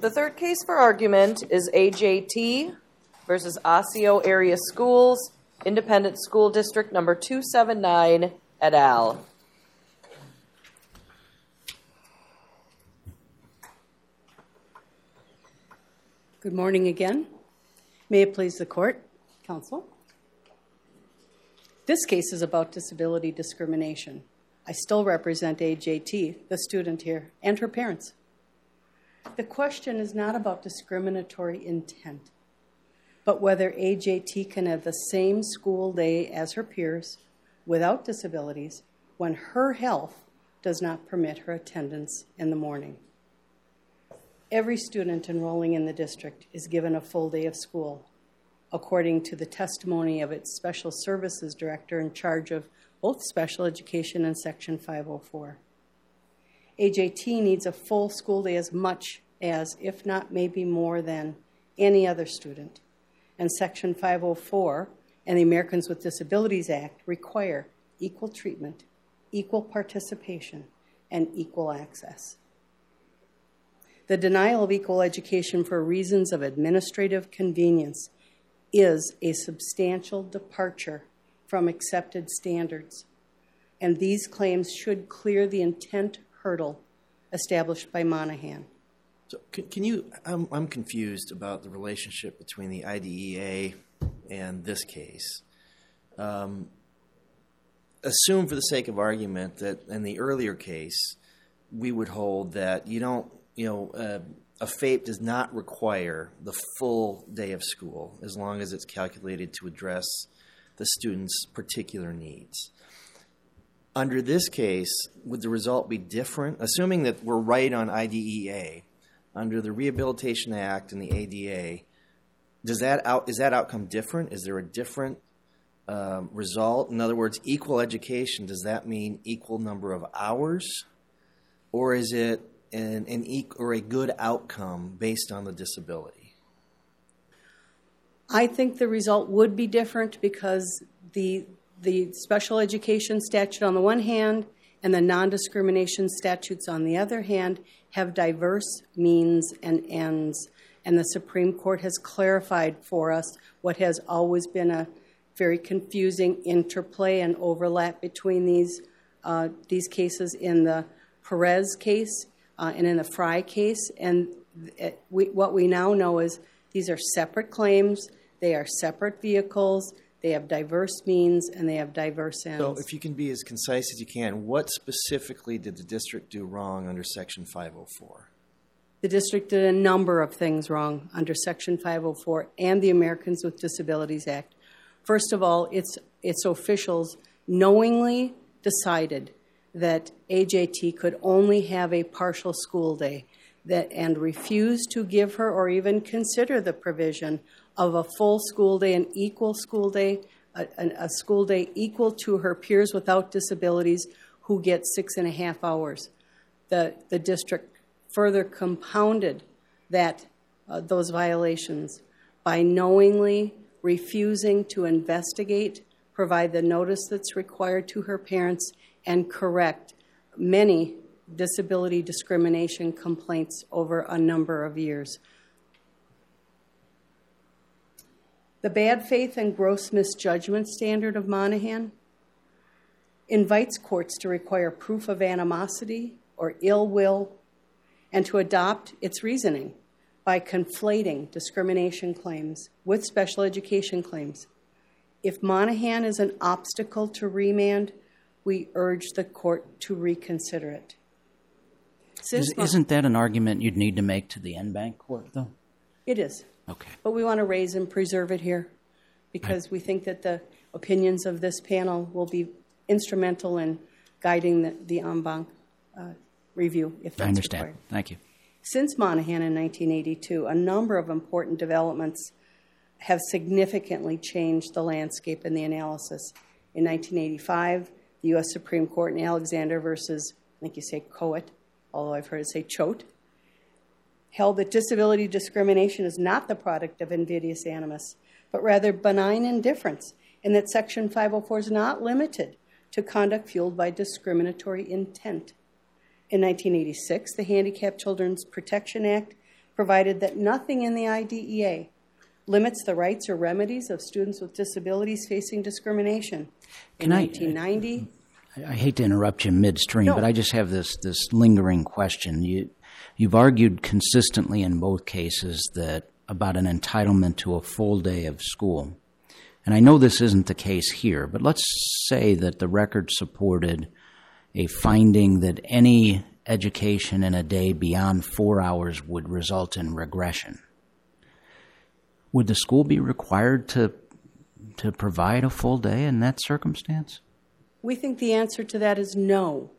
The third case for argument is AJT versus Osseo Area Schools, Independent School District Number 279 et al. Good morning again. May it please the court, counsel. This case is about disability discrimination. I still represent AJT, the student here, and her parents. The question is not about discriminatory intent, but whether AJT can have the same school day as her peers without disabilities when her health does not permit her attendance in the morning. Every student enrolling in the district is given a full day of school, according to the testimony of its special services director in charge of both special education and Section 504. AJT needs a full school day as much as, if not maybe more than, any other student. And Section 504 and the Americans with Disabilities Act require equal treatment, equal participation, and equal access. The denial of equal education for reasons of administrative convenience is a substantial departure from accepted standards, and these claims should clear the intent hurdle established by Monahan. So can, can you? I'm, I'm confused about the relationship between the IDEA and this case. Um, assume, for the sake of argument, that in the earlier case, we would hold that you don't, you know, uh, a FAPE does not require the full day of school as long as it's calculated to address the student's particular needs. Under this case, would the result be different? Assuming that we're right on IDEA, under the Rehabilitation Act and the ADA, does that out, is that outcome different? Is there a different um, result? In other words, equal education, does that mean equal number of hours? Or is it an, an e- or a good outcome based on the disability? I think the result would be different because the the special education statute on the one hand and the non discrimination statutes on the other hand have diverse means and ends. And the Supreme Court has clarified for us what has always been a very confusing interplay and overlap between these, uh, these cases in the Perez case uh, and in the Fry case. And it, we, what we now know is these are separate claims, they are separate vehicles, they have diverse means, and they have diverse ends. So, if you can be as concise as you can, what specifically did the district do wrong under Section 504? The district did a number of things wrong under Section 504 and the Americans with Disabilities Act. First of all, its, its officials knowingly decided that AJT could only have a partial school day that, and refused to give her or even consider the provision of a full school day, an equal school day, a, a, school day equal to her peers without disabilities who get six and a half hours. The, the district further compounded that, uh, those violations by knowingly refusing to investigate, provide the notice that's required to her parents, and correct many disability discrimination complaints over a number of years. The bad faith and gross misjudgment standard of Monahan invites courts to require proof of animosity or ill will and to adopt its reasoning by conflating discrimination claims with special education claims. If Monahan is an obstacle to remand, we urge the court to reconsider it. Is, isn't that an argument you'd need to make to the en banc court, though? It is. Okay. But we want to raise and preserve it here because we think that the opinions of this panel will be instrumental in guiding the, the en banc uh, review if that's I understand. required. Thank you. Since Monahan in 1982, a number of important developments have significantly changed the landscape and the analysis. In 1985, the U.S. Supreme Court in Alexander versus, I think you say Coet, although I've heard it say Choate, held that disability discrimination is not the product of invidious animus, but rather benign indifference, and that Section 504 is not limited to conduct fueled by discriminatory intent. In 1986, the Handicapped Children's Protection Act provided that nothing in the IDEA limits the rights or remedies of students with disabilities facing discrimination. Uh, in Can 1990, I hate to interrupt you midstream, No. but I just have this this lingering question. You you've argued consistently in both cases that about an entitlement to a full day of school. And I know this isn't the case here, but let's say that the record supported a finding that any education in a day beyond 4 hours would result in regression. Would the school be required to to provide a full day in that circumstance? We think the answer to that is no.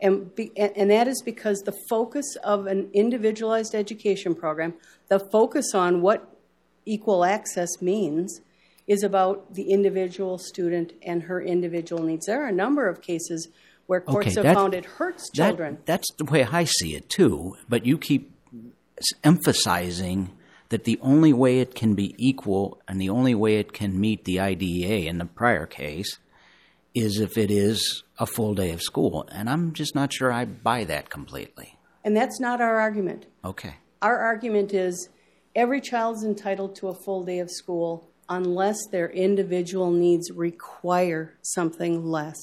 And, be, and that is because the focus of an individualized education program, the focus on what equal access means, is about the individual student and her individual needs. There are a number of cases where courts Okay, have that- found it hurts That- children. that's the way I see it too. But you keep emphasizing that the only way it can be equal and the only way it can meet the IDEA in the prior case is if it is a full day of school. And I'm just not sure I buy that completely. and that's not our argument. Okay. Our argument is every child's entitled to a full day of school unless their individual needs require something less.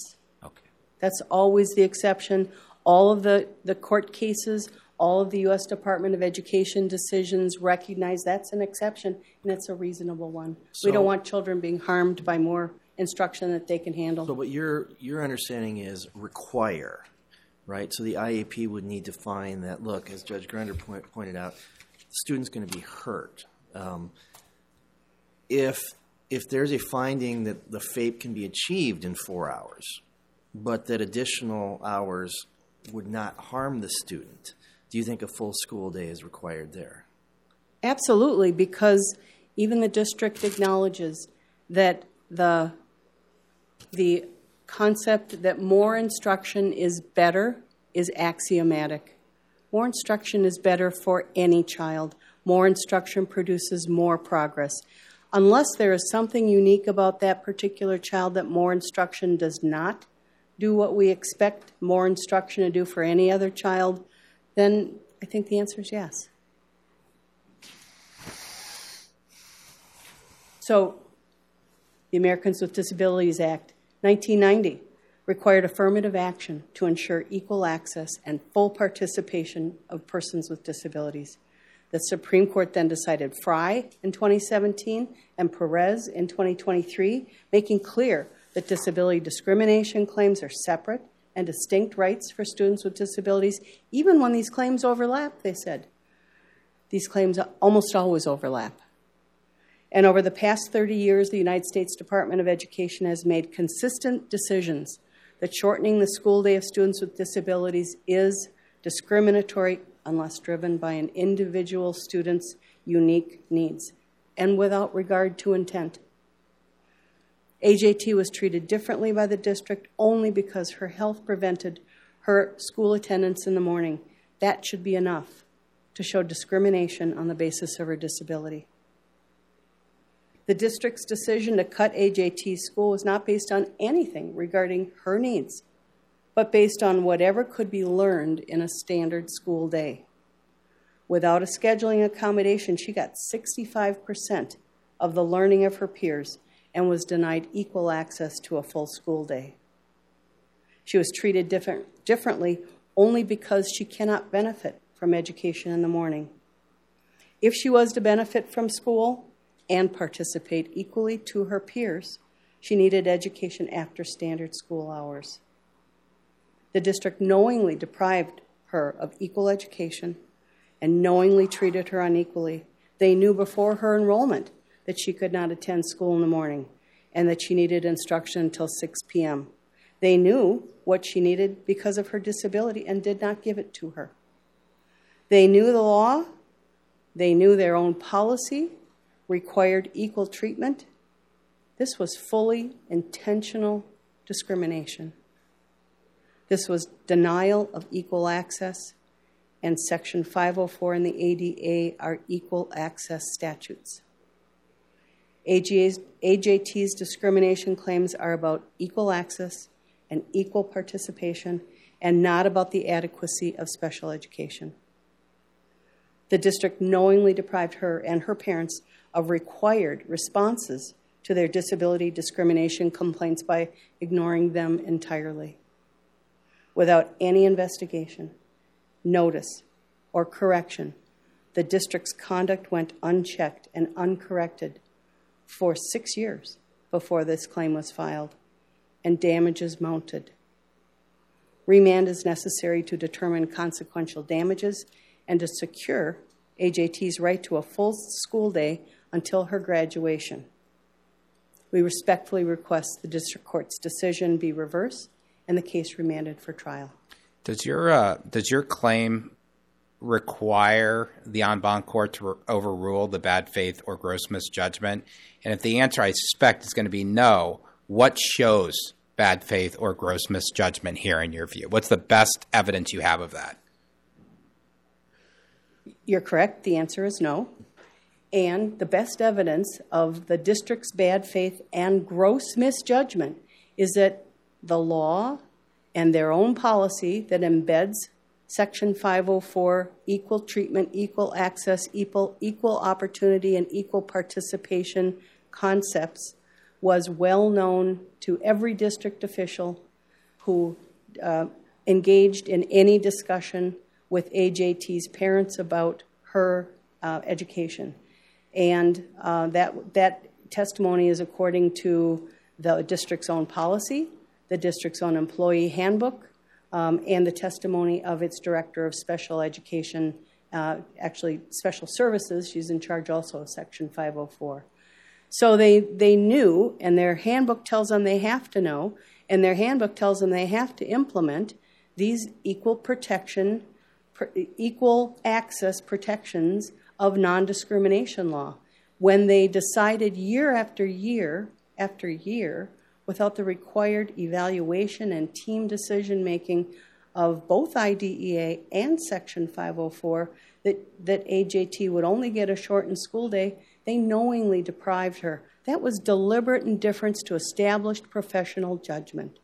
Okay. That's always the exception. All of the, the court cases, all of the U.S. Department of Education decisions recognize that's an exception, and it's a reasonable one. we don't want children being harmed by more instruction that they can handle. So what your your understanding is require, right? So the IEP would need to find that. Look, as Judge Gruender point, pointed out, the student's going to be hurt. Um, if if there's a finding that the FAPE can be achieved in four hours, but that additional hours would not harm the student, do you think a full school day is required there? Absolutely, because even the district acknowledges that the the concept that more instruction is better is axiomatic. More instruction is better for any child. More instruction produces more progress. Unless there is something unique about that particular child that more instruction does not do what we expect more instruction to do for any other child, then I think the answer is yes. So, the Americans with Disabilities Act, 1990, required affirmative action to ensure equal access and full participation of persons with disabilities. The Supreme Court then decided Fry in 2017 and Perez in 2023, making clear that disability discrimination claims are separate and distinct rights for students with disabilities, even when these claims overlap, they said. These claims almost always overlap. And over the past 30 years, the United States Department of Education has made consistent decisions that shortening the school day of students with disabilities is discriminatory unless driven by an individual student's unique needs and without regard to intent. AJT was treated differently by the district only because her health prevented her school attendance in the morning. That should be enough to show discrimination on the basis of her disability. The district's decision to cut AJT's school was not based on anything regarding her needs, but based on whatever could be learned in a standard school day. Without a scheduling accommodation, she got 65% of the learning of her peers and was denied equal access to a full school day. She was treated different, differently only because she cannot benefit from education in the morning. If she was to benefit from school and participate equally to her peers, she needed education after standard school hours. The district knowingly deprived her of equal education and knowingly treated her unequally. They knew before her enrollment that she could not attend school in the morning and that she needed instruction until 6 p.m. They knew what she needed because of her disability and did not give it to her. They knew the law, they knew their own policy required equal treatment. This was fully intentional discrimination. This was denial of equal access, and Section 504 in the ADA are equal access statutes. AGA's, AJT's discrimination claims are about equal access and equal participation and not about the adequacy of special education. The district knowingly deprived her and her parents of required responses to their disability discrimination complaints by ignoring them entirely. Without any investigation, notice, or correction, the district's conduct went unchecked and uncorrected for six years before this claim was filed, and damages mounted. Remand is necessary to determine consequential damages and to secure AJT's right to a full school day until her graduation. We respectfully request the district court's decision be reversed and the case remanded for trial. Does your uh, does your claim require the en banc court to re- overrule the bad faith or gross misjudgment? And if the answer, I suspect, is going to be no, what shows bad faith or gross misjudgment here in your view? What's the best evidence you have of that? You're correct. The answer is no. And the best evidence of the district's bad faith and gross misjudgment is that the law and their own policy that embeds Section 504 equal treatment, equal access, equal, equal opportunity, and equal participation concepts was well known to every district official who uh, engaged in any discussion with AJT's parents about her uh, education. And uh, that, that testimony is according to the district's own policy, the district's own employee handbook, um, and the testimony of its director of special education, uh, actually, special services. She's in charge also of Section 504. So they, they knew, and their handbook tells them they have to know, and their handbook tells them they have to implement these equal protection, equal access protections of non discrimination law. When they decided year after year after year, without the required evaluation and team decision making of both IDEA and Section 504, that, that AJT would only get a shortened school day, they knowingly deprived her. That was deliberate indifference to established professional judgment.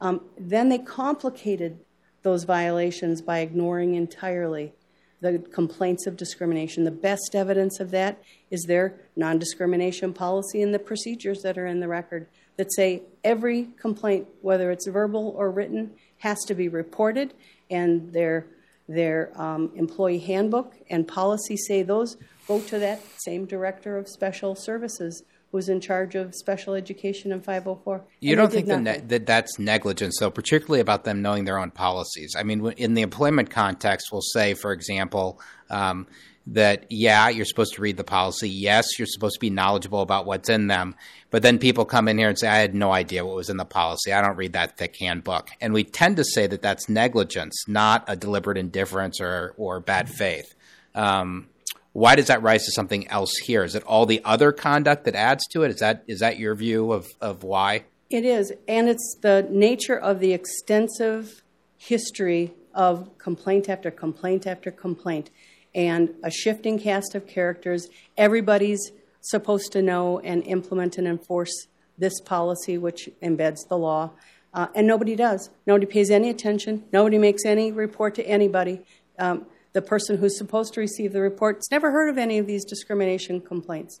Um, then they complicated those violations by ignoring entirely the complaints of discrimination. The best evidence of that is their non discrimination policy and the procedures that are in the record that say every complaint, whether it's verbal or written, has to be reported, and their, their um, employee handbook and policy say those go to that same director of special services who's in charge of special education in 504. You don't think that, ne- that that's negligence, though, particularly about them knowing their own policies? I mean, in the employment context, we'll say, for example, um, that yeah, you're supposed to read the policy. Yes, you're supposed to be knowledgeable about what's in them. But then people come in here and say, I had no idea what was in the policy. I don't read that thick handbook. And we tend to say that that's negligence, not a deliberate indifference or, or bad faith. Um, why does that rise to something else here? Is it all the other conduct that adds to it? Is that is that your view of, of why? It is, and it's the nature of the extensive history of complaint after complaint after complaint, and a shifting cast of characters. Everybody's supposed to know and implement and enforce this policy, which embeds the law, uh, and nobody does. Nobody pays any attention. Nobody makes any report to anybody. Um, the person who's supposed to receive the report has never heard of any of these discrimination complaints.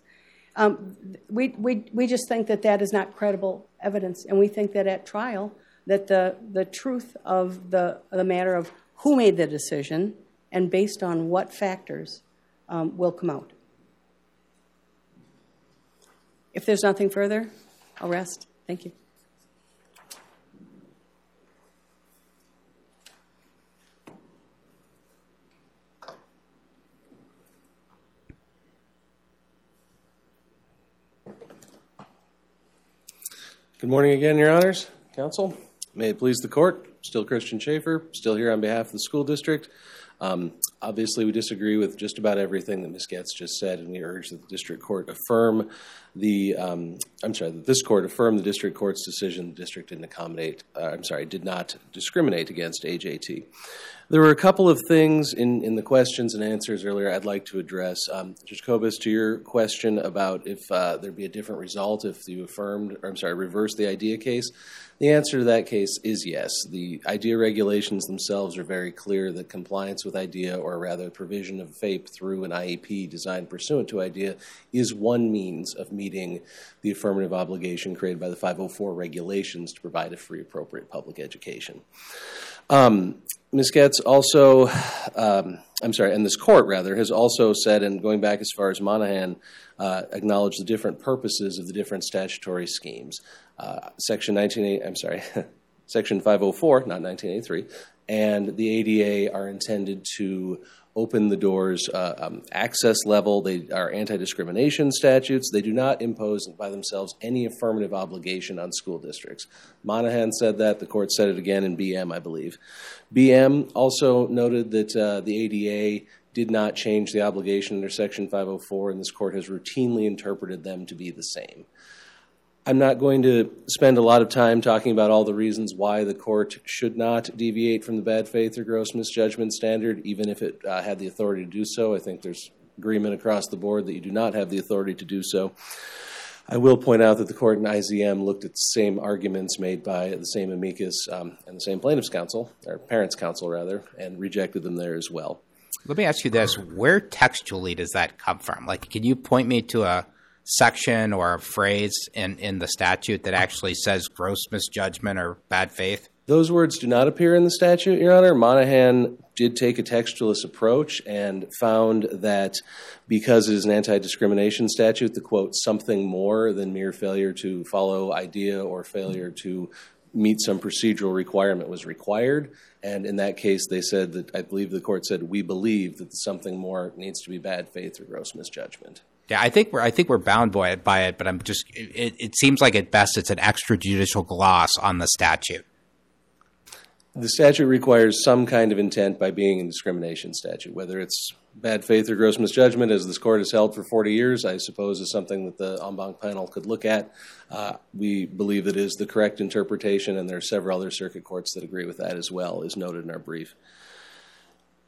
Um, we, we, we just think that that is not credible evidence, and we think that at trial, that the, the truth of the, the matter of who made the decision and based on what factors um, will come out. If there's nothing further, I'll rest. Thank you. Good morning again, Your Honors, Counsel. May it please the Court, still Christian Schaefer, still here on behalf of the school district. Um, obviously, we disagree with just about everything that Ms. Getz just said, and we urge that the district court affirm the, um, I'm sorry, that this court affirm the district court's decision the district didn't accommodate, uh, I'm sorry, did not discriminate against AJT. There were a couple of things in, in the questions and answers earlier I'd like to address. Um, Judge Kobes, to your question about if uh, there'd be a different result if you affirmed, or I'm sorry, reversed the IDEA case, the answer to that case is yes. The IDEA regulations themselves are very clear that compliance with IDEA, or rather provision of FAPE through an IEP designed pursuant to IDEA, is one means of meeting the affirmative obligation created by the 504 regulations to provide a free, appropriate public education. Um, Ms. Getz also, um, I'm sorry, and this court rather, has also said, and going back as far as Monahan, uh, acknowledged the different purposes of the different statutory schemes. Uh, Section 1980, I'm sorry, Section 504, not 1983, and the ADA are intended to open the doors uh, um, access level. They are anti discrimination statutes. They do not impose by themselves any affirmative obligation on school districts. Monahan said that. The court said it again in BM, I believe. BM also noted that uh, the ADA did not change the obligation under Section 504, and this court has routinely interpreted them to be the same. I'm not going to spend a lot of time talking about all the reasons why the court should not deviate from the bad faith or gross misjudgment standard, even if it uh, had the authority to do so. I think there's agreement across the board that you do not have the authority to do so. I will point out that the court in IZM looked at the same arguments made by the same amicus um, and the same plaintiff's counsel, or parents' counsel rather, and rejected them there as well. Let me ask you this: Where textually does that come from? Like, can you point me to a section or a phrase in, in the statute that actually says gross misjudgment or bad faith? Those words do not appear in the statute, Your Honor. Monahan did take a textualist approach and found that because it is an anti discrimination statute, the quote, something more than mere failure to follow IDEA or failure to meet some procedural requirement was required. And in that case, they said that I believe the court said, we believe that something more needs to be bad faith or gross misjudgment. Yeah, I think we're I think we're bound by it, by it but I'm just it, it seems like at best it's an extrajudicial gloss on the statute. The statute requires some kind of intent by being a discrimination statute, whether it's bad faith or gross misjudgment, as this court has held for 40 years, I suppose is something that the en banc panel could look at. Uh, we believe it is the correct interpretation, and there are several other circuit courts that agree with that as well, as noted in our brief.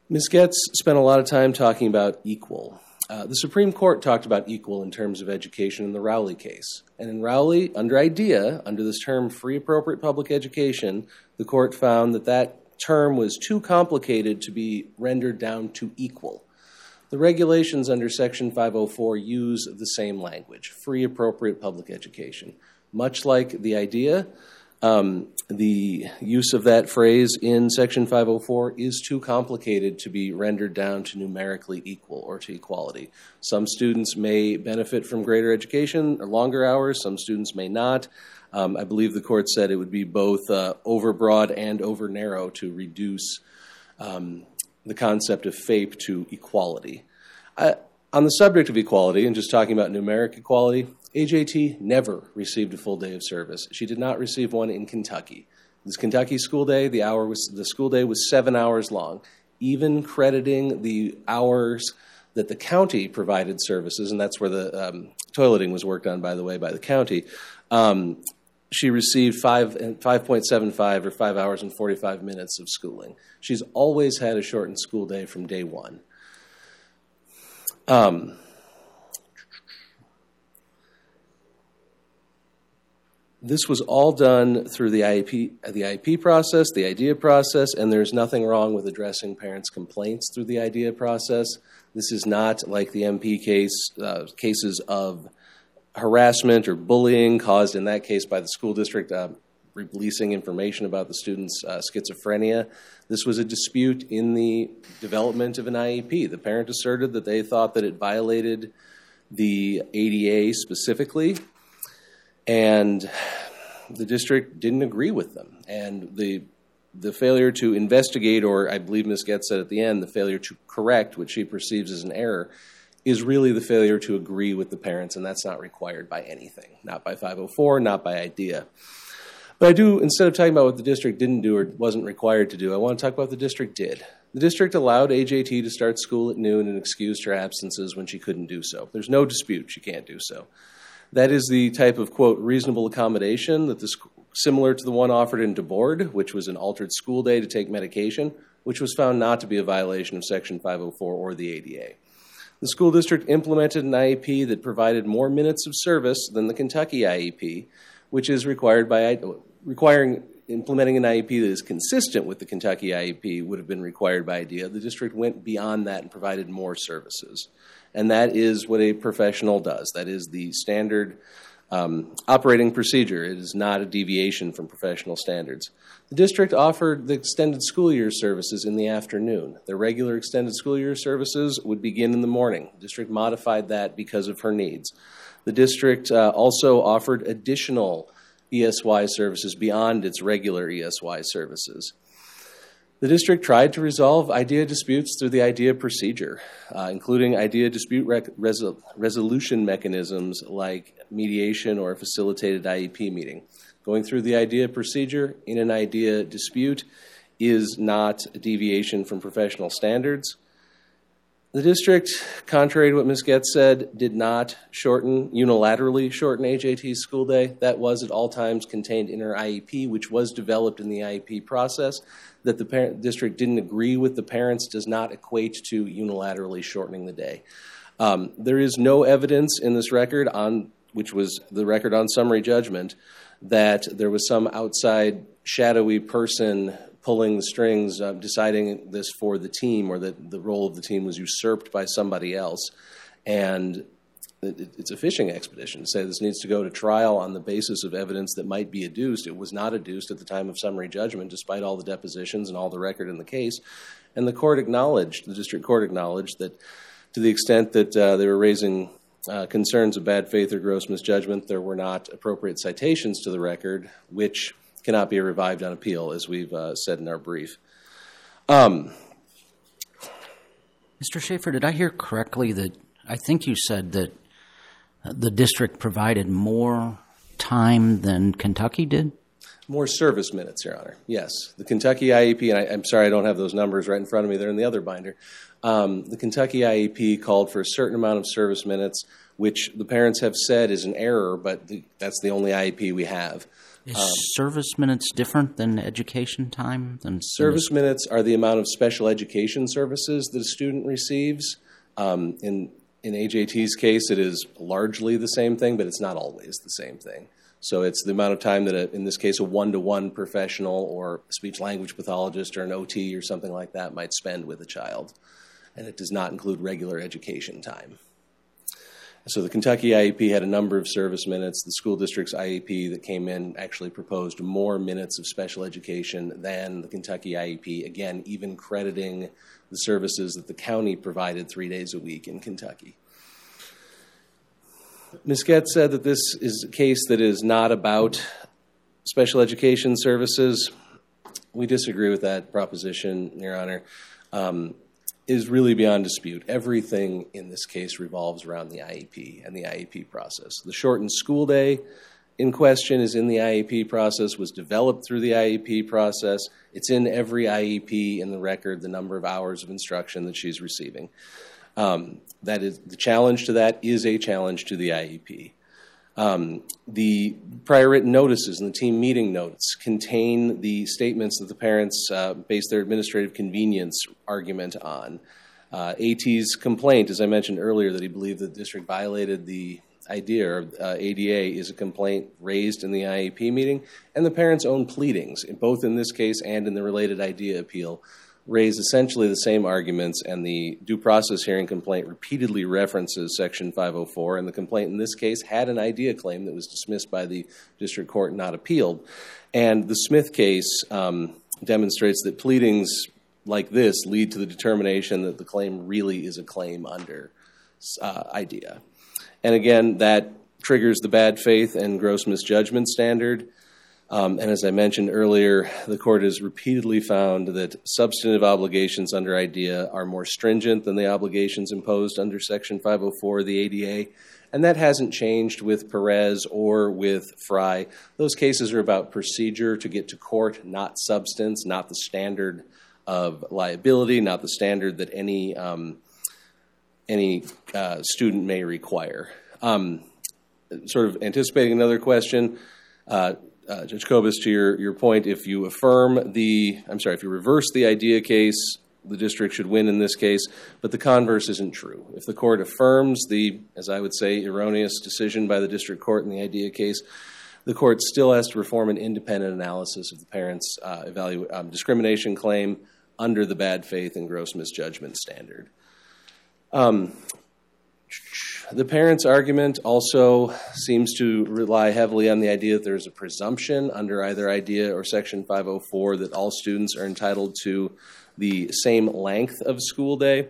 Ms. Getz spent a lot of time talking about equal. Uh, the Supreme Court talked about equal in terms of education in the Rowley case. And in Rowley, under IDEA, under this term free appropriate public education, the court found that that term was too complicated to be rendered down to equal. The regulations under Section 504 use the same language free appropriate public education. Much like the IDEA, um, the use of that phrase in Section 504 is too complicated to be rendered down to numerically equal or to equality. Some students may benefit from greater education or longer hours, some students may not. Um, I believe the court said it would be both uh, overbroad and over narrow to reduce um, the concept of FAPE to equality. I, on the subject of equality, and just talking about numeric equality, AJT never received a full day of service. She did not receive one in Kentucky. This Kentucky school day, the hour was the school day was seven hours long. Even crediting the hours that the county provided services, and that's where the um, toileting was worked on, by the way, by the county. Um, she received five seven five or five hours and forty five minutes of schooling. She's always had a shortened school day from day one. Um, This was all done through the IEP, the IEP process, the IDEA process, and there's nothing wrong with addressing parents' complaints through the IDEA process. This is not like the MP case, uh, cases of harassment or bullying caused in that case by the school district uh, releasing information about the student's uh, schizophrenia. This was a dispute in the development of an IEP. The parent asserted that they thought that it violated the ADA specifically and the district didn't agree with them. And the the failure to investigate, or I believe Ms. Getz said at the end, the failure to correct what she perceives as an error, is really the failure to agree with the parents, and that's not required by anything, not by 504, not by IDEA. But I do, instead of talking about what the district didn't do or wasn't required to do, I want to talk about the district did. The district allowed AJT to start school at noon and excused her absences when she couldn't do so. There's no dispute she can't do so. That is the type of, quote, reasonable accommodation that the similar to the one offered in DeBord, which was an altered school day to take medication, which was found not to be a violation of Section 504 or the ADA. The school district implemented an IEP that provided more minutes of service than the Kentucky IEP, which is required by requiring implementing an IEP that is consistent with the Kentucky IEP would have been required by IDEA. The district went beyond that and provided more services. And that is what a professional does. That is the standard um, operating procedure. It is not a deviation from professional standards. The district offered the extended school year services in the afternoon. The regular extended school year services would begin in the morning. The district modified that because of her needs. The district uh, also offered additional ESY services beyond its regular ESY services. The district tried to resolve IDEA disputes through the IDEA procedure, uh, including IDEA dispute rec- resol- resolution mechanisms like mediation or a facilitated IEP meeting. Going through the IDEA procedure in an IDEA dispute is not a deviation from professional standards. The district, contrary to what Ms. Getz said, did not shorten, unilaterally shorten AJT's school day. That was at all times contained in her IEP, which was developed in the IEP process. That the parent, district didn't agree with the parents does not equate to unilaterally shortening the day. Um, there is no evidence in this record, on which was the record on summary judgment, that there was some outside shadowy person pulling the strings, uh, deciding this for the team, or that the role of the team was usurped by somebody else. And it, it's a fishing expedition to say this needs to go to trial on the basis of evidence that might be adduced. It was not adduced at the time of summary judgment, despite all the depositions and all the record in the case. And the court acknowledged, the district court acknowledged, that to the extent that uh, they were raising uh, concerns of bad faith or gross misjudgment, there were not appropriate citations to the record, which cannot be revived on appeal, as we've uh, said in our brief. Um, Mr. Schaefer, did I hear correctly that I think you said that the district provided more time than Kentucky did? More service minutes, Your Honor. Yes. The Kentucky IEP, and I, am sorry I don't have those numbers right in front of me, they're in the other binder. Um, the Kentucky IEP called for a certain amount of service minutes, which the parents have said is an error, but the, that's the only IEP we have. Is um, service minutes different than education time? Than service minutes are the amount of special education services that a student receives. Um, in in AJT's case, it is largely the same thing, but it's not always the same thing. So it's the amount of time that, a, in this case, a one-to-one professional or speech language pathologist or an OT or something like that might spend with a child, and it does not include regular education time. So the Kentucky IEP had a number of service minutes. The school district's IEP that came in actually proposed more minutes of special education than the Kentucky IEP, again, even crediting the services that the county provided three days a week in Kentucky. Ms. Getz said that this is a case that is not about special education services. We disagree with that proposition, Your Honor. Um, is really beyond dispute. Everything in this case revolves around the IEP and the IEP process. The shortened school day in question is in the IEP process, was developed through the IEP process. It's in every IEP in the record, the number of hours of instruction that she's receiving. Um, that is the challenge to that is a challenge to the IEP. Um, the prior written notices and the team meeting notes contain the statements that the parents uh, base their administrative convenience argument on. Uh, AT's complaint, as I mentioned earlier, that he believed the district violated the idea of uh, ADA is a complaint raised in the IEP meeting, and the parents' own pleadings, both in this case and in the related IDEA appeal, raise essentially the same arguments, and the due process hearing complaint repeatedly references Section 504. And the complaint in this case had an IDEA claim that was dismissed by the district court, and not appealed. And the Smith case um, demonstrates that pleadings like this lead to the determination that the claim really is a claim under uh, IDEA. And again, that triggers the bad faith and gross misjudgment standard. Um, and as I mentioned earlier, the court has repeatedly found that substantive obligations under IDEA are more stringent than the obligations imposed under Section 504 of the ADA. And that hasn't changed with Perez or with Fry. Those cases are about procedure to get to court, not substance, not the standard of liability, not the standard that any um, any uh, student may require. Um, sort of anticipating another question. Uh, uh, Judge Kobes, to your, your point, if you affirm the, I'm sorry, if you reverse the IDEA case, the district should win in this case, but the converse isn't true. If the court affirms the, as I would say, erroneous decision by the district court in the IDEA case, the court still has to perform an independent analysis of the parent's uh, um, discrimination claim under the bad faith and gross misjudgment standard. Um, the parent's argument also seems to rely heavily on the idea that there's a presumption under either IDEA or Section 504 that all students are entitled to the same length of school day.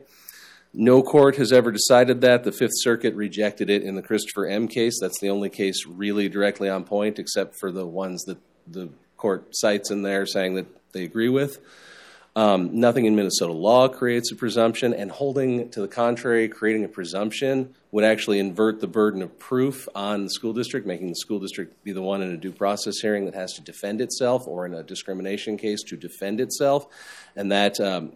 No court has ever decided that. The Fifth Circuit rejected it in the Christopher M case. That's the only case really directly on point, except for the ones that the court cites in there saying that they agree with. Um, nothing in Minnesota law creates a presumption, and holding to the contrary, creating a presumption, would actually invert the burden of proof on the school district, making the school district be the one in a due process hearing that has to defend itself, or in a discrimination case to defend itself. And that um,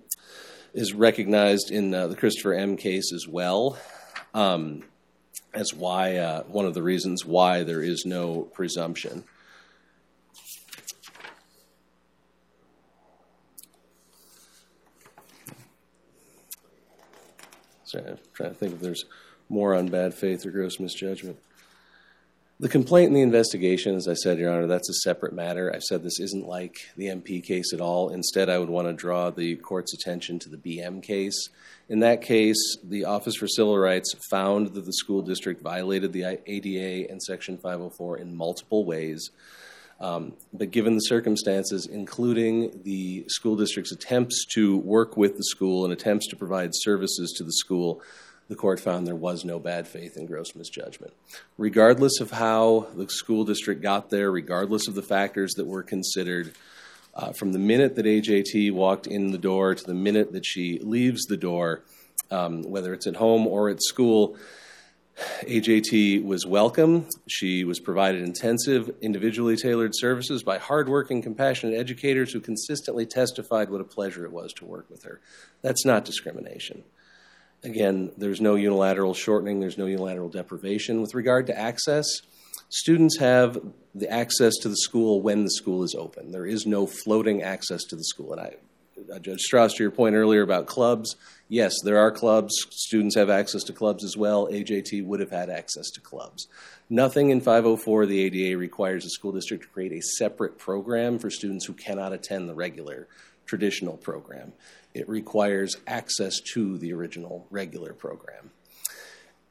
is recognized in uh, the Christopher M case as well. Um, as why uh, one of the reasons why there is no presumption. Sorry, I'm trying to think if there's more on bad faith or gross misjudgment. The complaint and the investigation, as I said, Your Honor, that's a separate matter. I've said this isn't like the MP case at all. Instead, I would want to draw the court's attention to the BM case. In that case, the Office for Civil Rights found that the school district violated the ADA and Section 504 in multiple ways. Um, but given the circumstances, including the school district's attempts to work with the school and attempts to provide services to the school, the court found there was no bad faith and gross misjudgment. Regardless of how the school district got there, regardless of the factors that were considered, uh, from the minute that AJT walked in the door to the minute that she leaves the door, um, whether it's at home or at school, AJT was welcome. She was provided intensive, individually tailored services by hardworking, compassionate educators who consistently testified what a pleasure it was to work with her. That's not discrimination. Again, there's no unilateral shortening, there's no unilateral deprivation. With regard to access, students have the access to the school when the school is open. There is no floating access to the school. And I, Uh, Judge Stras, to your point earlier about clubs, yes, there are clubs. Students have access to clubs as well. AJT would have had access to clubs. Nothing in 504 of the ADA requires a school district to create a separate program for students who cannot attend the regular traditional program it requires access to the original regular program.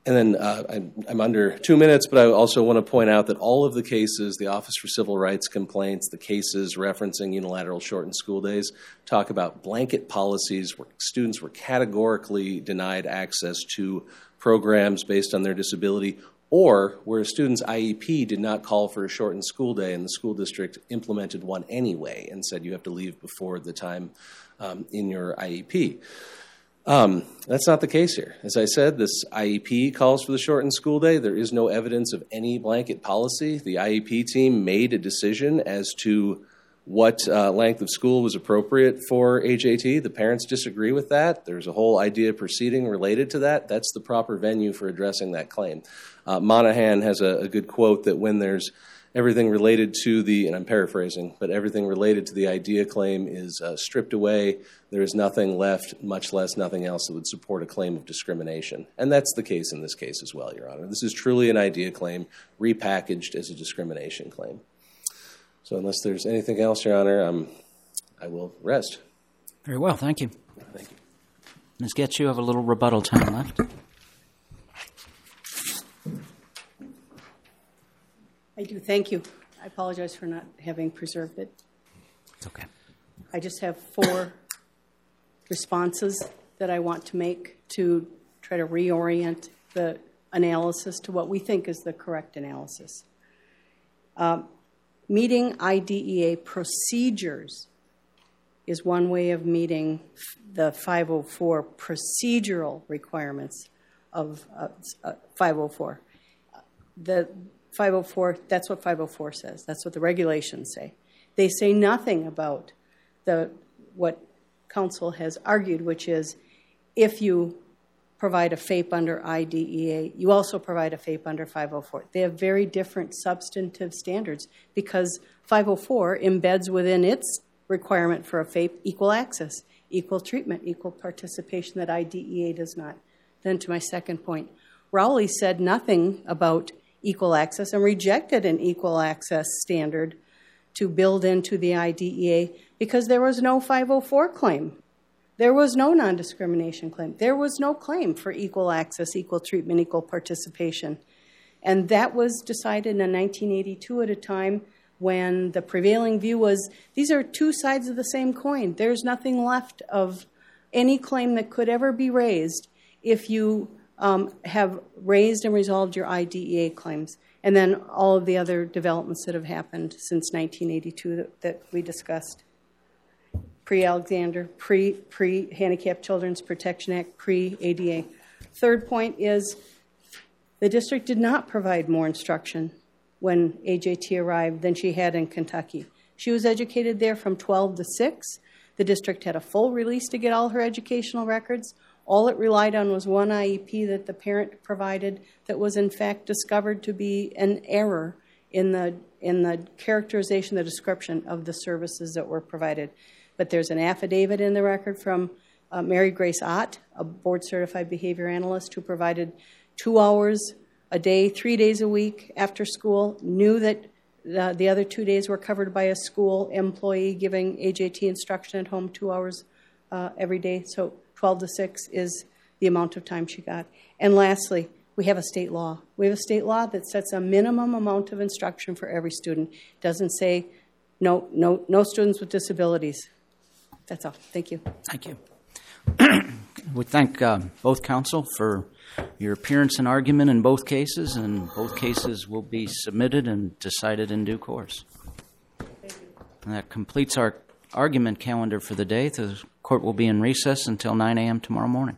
And then uh, I'm, under two minutes, but I also want to point out that all of the cases, the Office for Civil Rights complaints, the cases referencing unilateral shortened school days, talk about blanket policies where students were categorically denied access to programs based on their disability, or where a student's IEP did not call for a shortened school day and the school district implemented one anyway and said you have to leave before the time um, in your IEP. Um, that's not the case here. As I said, this IEP calls for the shortened school day. There is no evidence of any blanket policy. The IEP team made a decision as to what uh, length of school was appropriate for AJT. The parents disagree with that. There's a whole IDEA proceeding related to that. That's the proper venue for addressing that claim. Uh, Monahan has a, a good quote that when there's everything related to the, and I'm paraphrasing, but everything related to the IDEA claim is uh, stripped away. There is nothing left, much less nothing else that would support a claim of discrimination. And that's the case in this case as well, Your Honor. This is truly an IDEA claim repackaged as a discrimination claim. So, unless there's anything else, Your Honor, um, I will rest. Very well, thank you. Thank you. Ms. Getz, you have a little rebuttal time left. I do, thank you. I apologize for not having preserved it. It's okay. I just have four responses that I want to make to try to reorient the analysis to what we think is the correct analysis. Um, meeting IDEA procedures is one way of meeting the 504 procedural requirements of uh, uh, 504. The 504, that's what 504 says. That's what the regulations say. They say nothing about the what council has argued, which is if you provide a FAPE under IDEA. You also provide a FAPE under 504. They have very different substantive standards because 504 embeds within its requirement for a FAPE equal access, equal treatment, equal participation that IDEA does not. Then to my second point, Rowley said nothing about equal access and rejected an equal access standard to build into the IDEA because there was no 504 claim. There was no non discrimination claim. There was no claim for equal access, equal treatment, equal participation. And that was decided in 1982 at a time when the prevailing view was these are two sides of the same coin. There's nothing left of any claim that could ever be raised if you um, have raised and resolved your IDEA claims. And then all of the other developments that have happened since 1982 that, that we discussed pre Alexander, pre pre Handicapped Children's Protection Act, pre ADA. Third point is the district did not provide more instruction when AJT arrived than she had in Kentucky. She was educated there from 12 to 6. The district had a full release to get all her educational records. All it relied on was one IEP that the parent provided that was in fact discovered to be an error in the in the characterization, the description of the services that were provided. But there's an affidavit in the record from uh, Mary Grace Ott, a board certified behavior analyst who provided two hours a day, three days a week after school, knew that uh, the other two days were covered by a school employee giving AJT instruction at home two hours uh, every day. So 12 to 6 is the amount of time she got. And lastly, we have a state law. We have a state law that sets a minimum amount of instruction for every student. It doesn't say no, no, no students with disabilities. That's all. Thank you. Thank you. we thank uh, both counsel for your appearance and argument in both cases, and both cases will be submitted and decided in due course. And that completes our argument calendar for the day. The court will be in recess until 9 a.m. tomorrow morning.